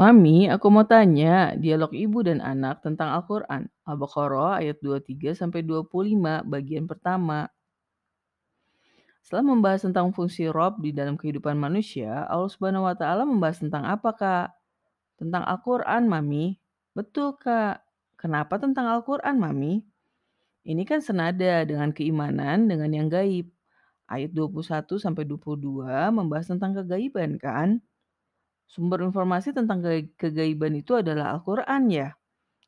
Mami, aku mau tanya, dialog ibu dan anak tentang Al-Quran. Al-Baqarah ayat 23 sampai 25 bagian pertama. Setelah membahas tentang fungsi Rob di dalam kehidupan manusia, Allah Subhanahu wa taala membahas tentang apa, Kak? Tentang Al-Quran, Mami. Betul, Kak. Kenapa tentang Al-Quran, Mami? Ini kan senada dengan keimanan dengan yang gaib. Ayat 21 sampai 22 membahas tentang kegaiban, kan? Sumber informasi tentang ke- kegaiban itu adalah Al-Quran ya?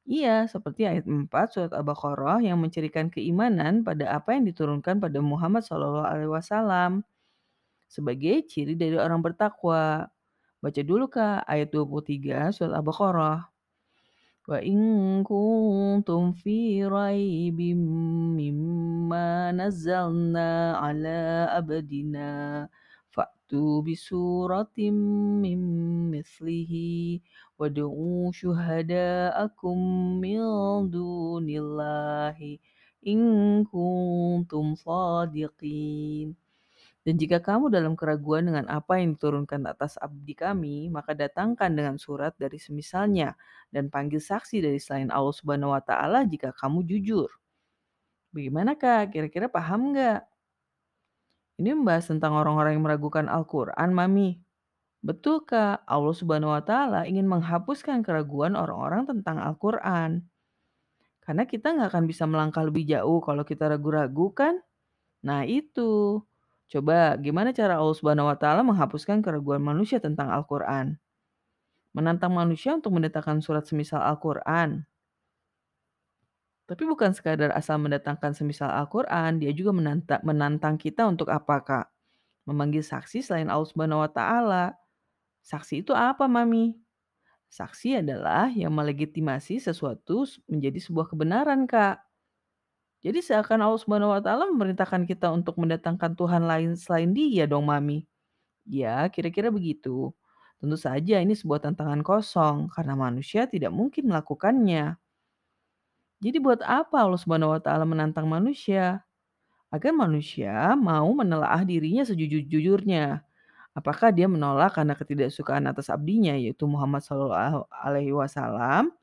Iya, seperti ayat 4 surat Al-Baqarah yang mencirikan keimanan pada apa yang diturunkan pada Muhammad SAW sebagai ciri dari orang bertakwa. Baca dulu Kak, ayat 23 surat Al-Baqarah. Wa in kuntum fi raibim mimma nazzalna ala abdina fa'tu bi suratim min mislihi wad'u syuhada'akum min dunillahi in kuntum sadiqin. Dan jika kamu dalam keraguan dengan apa yang diturunkan atas abdi kami, maka datangkan dengan surat dari semisalnya dan panggil saksi dari selain Allah Subhanahu wa taala jika kamu jujur. Bagaimana Kak? Kira-kira paham nggak? Ini membahas tentang orang-orang yang meragukan Al-Quran, Mami. Betul Kak, Allah Subhanahu wa taala ingin menghapuskan keraguan orang-orang tentang Al-Quran. Karena kita nggak akan bisa melangkah lebih jauh kalau kita ragu-ragu kan? Nah itu. Coba gimana cara Allah Subhanahu wa taala menghapuskan keraguan manusia tentang Al-Qur'an? Menantang manusia untuk mendatangkan surat semisal Al-Qur'an. Tapi bukan sekadar asal mendatangkan semisal Al-Qur'an, dia juga menantang, menantang kita untuk apa, Kak? Memanggil saksi selain Allah Subhanahu wa taala. Saksi itu apa, Mami? Saksi adalah yang melegitimasi sesuatu menjadi sebuah kebenaran, Kak. Jadi seakan Allah Subhanahu wa taala memerintahkan kita untuk mendatangkan Tuhan lain selain Dia dong, Mami. Ya, kira-kira begitu. Tentu saja ini sebuah tantangan kosong karena manusia tidak mungkin melakukannya. Jadi buat apa Allah Subhanahu wa taala menantang manusia? Agar manusia mau menelaah dirinya sejujur-jujurnya. Apakah dia menolak karena ketidaksukaan atas abdinya yaitu Muhammad Shallallahu alaihi wasallam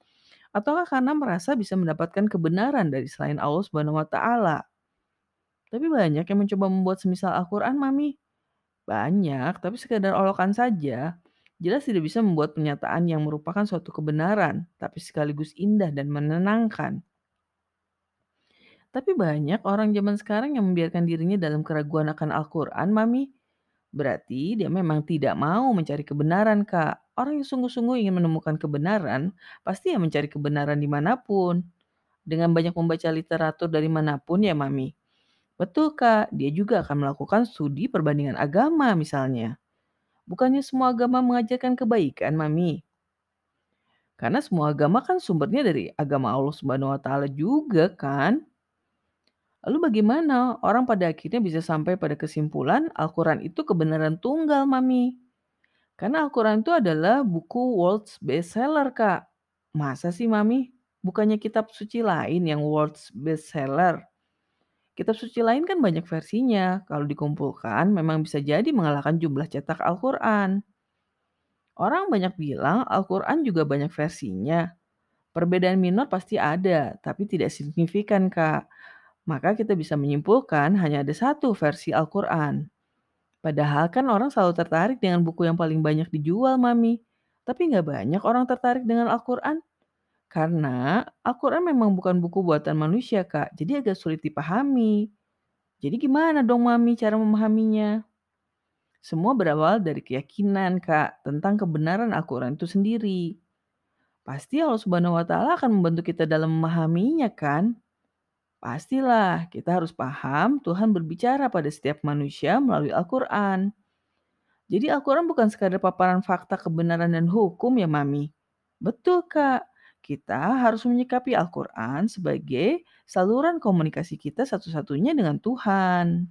ataukah karena merasa bisa mendapatkan kebenaran dari selain Allah Subhanahu wa taala? Tapi banyak yang mencoba membuat semisal Al-Qur'an, Mami. Banyak, tapi sekadar olokan saja. Jelas tidak bisa membuat pernyataan yang merupakan suatu kebenaran, tapi sekaligus indah dan menenangkan. Tapi banyak orang zaman sekarang yang membiarkan dirinya dalam keraguan akan Al-Quran, Mami. Berarti dia memang tidak mau mencari kebenaran, Kak. Orang yang sungguh-sungguh ingin menemukan kebenaran, pasti yang mencari kebenaran di mana pun. Dengan banyak membaca literatur dari mana pun ya, Mami. Betul, Kak. Dia juga akan melakukan studi perbandingan agama misalnya. Bukannya semua agama mengajarkan kebaikan, Mami? Karena semua agama kan sumbernya dari agama Allah Subhanahu wa taala juga kan? Lalu bagaimana orang pada akhirnya bisa sampai pada kesimpulan Al-Quran itu kebenaran tunggal, Mami? Karena Al-Quran itu adalah buku world's bestseller, Kak. Masa sih, Mami? Bukannya kitab suci lain yang world's bestseller? Kitab suci lain kan banyak versinya. Kalau dikumpulkan, memang bisa jadi mengalahkan jumlah cetak Al-Quran. Orang banyak bilang Al-Quran juga banyak versinya. Perbedaan minor pasti ada, tapi tidak signifikan, Kak. Maka kita bisa menyimpulkan hanya ada satu versi Al-Quran. Padahal kan orang selalu tertarik dengan buku yang paling banyak dijual, Mami. Tapi nggak banyak orang tertarik dengan Al-Quran. Karena Al-Quran memang bukan buku buatan manusia, Kak. Jadi agak sulit dipahami. Jadi gimana dong, Mami, cara memahaminya? Semua berawal dari keyakinan, Kak, tentang kebenaran Al-Quran itu sendiri. Pasti Allah Subhanahu wa Ta'ala akan membantu kita dalam memahaminya, kan? Pastilah, kita harus paham Tuhan berbicara pada setiap manusia melalui Al-Quran. Jadi Al-Quran bukan sekadar paparan fakta kebenaran dan hukum ya Mami. Betul Kak, kita harus menyikapi Al-Quran sebagai saluran komunikasi kita satu-satunya dengan Tuhan.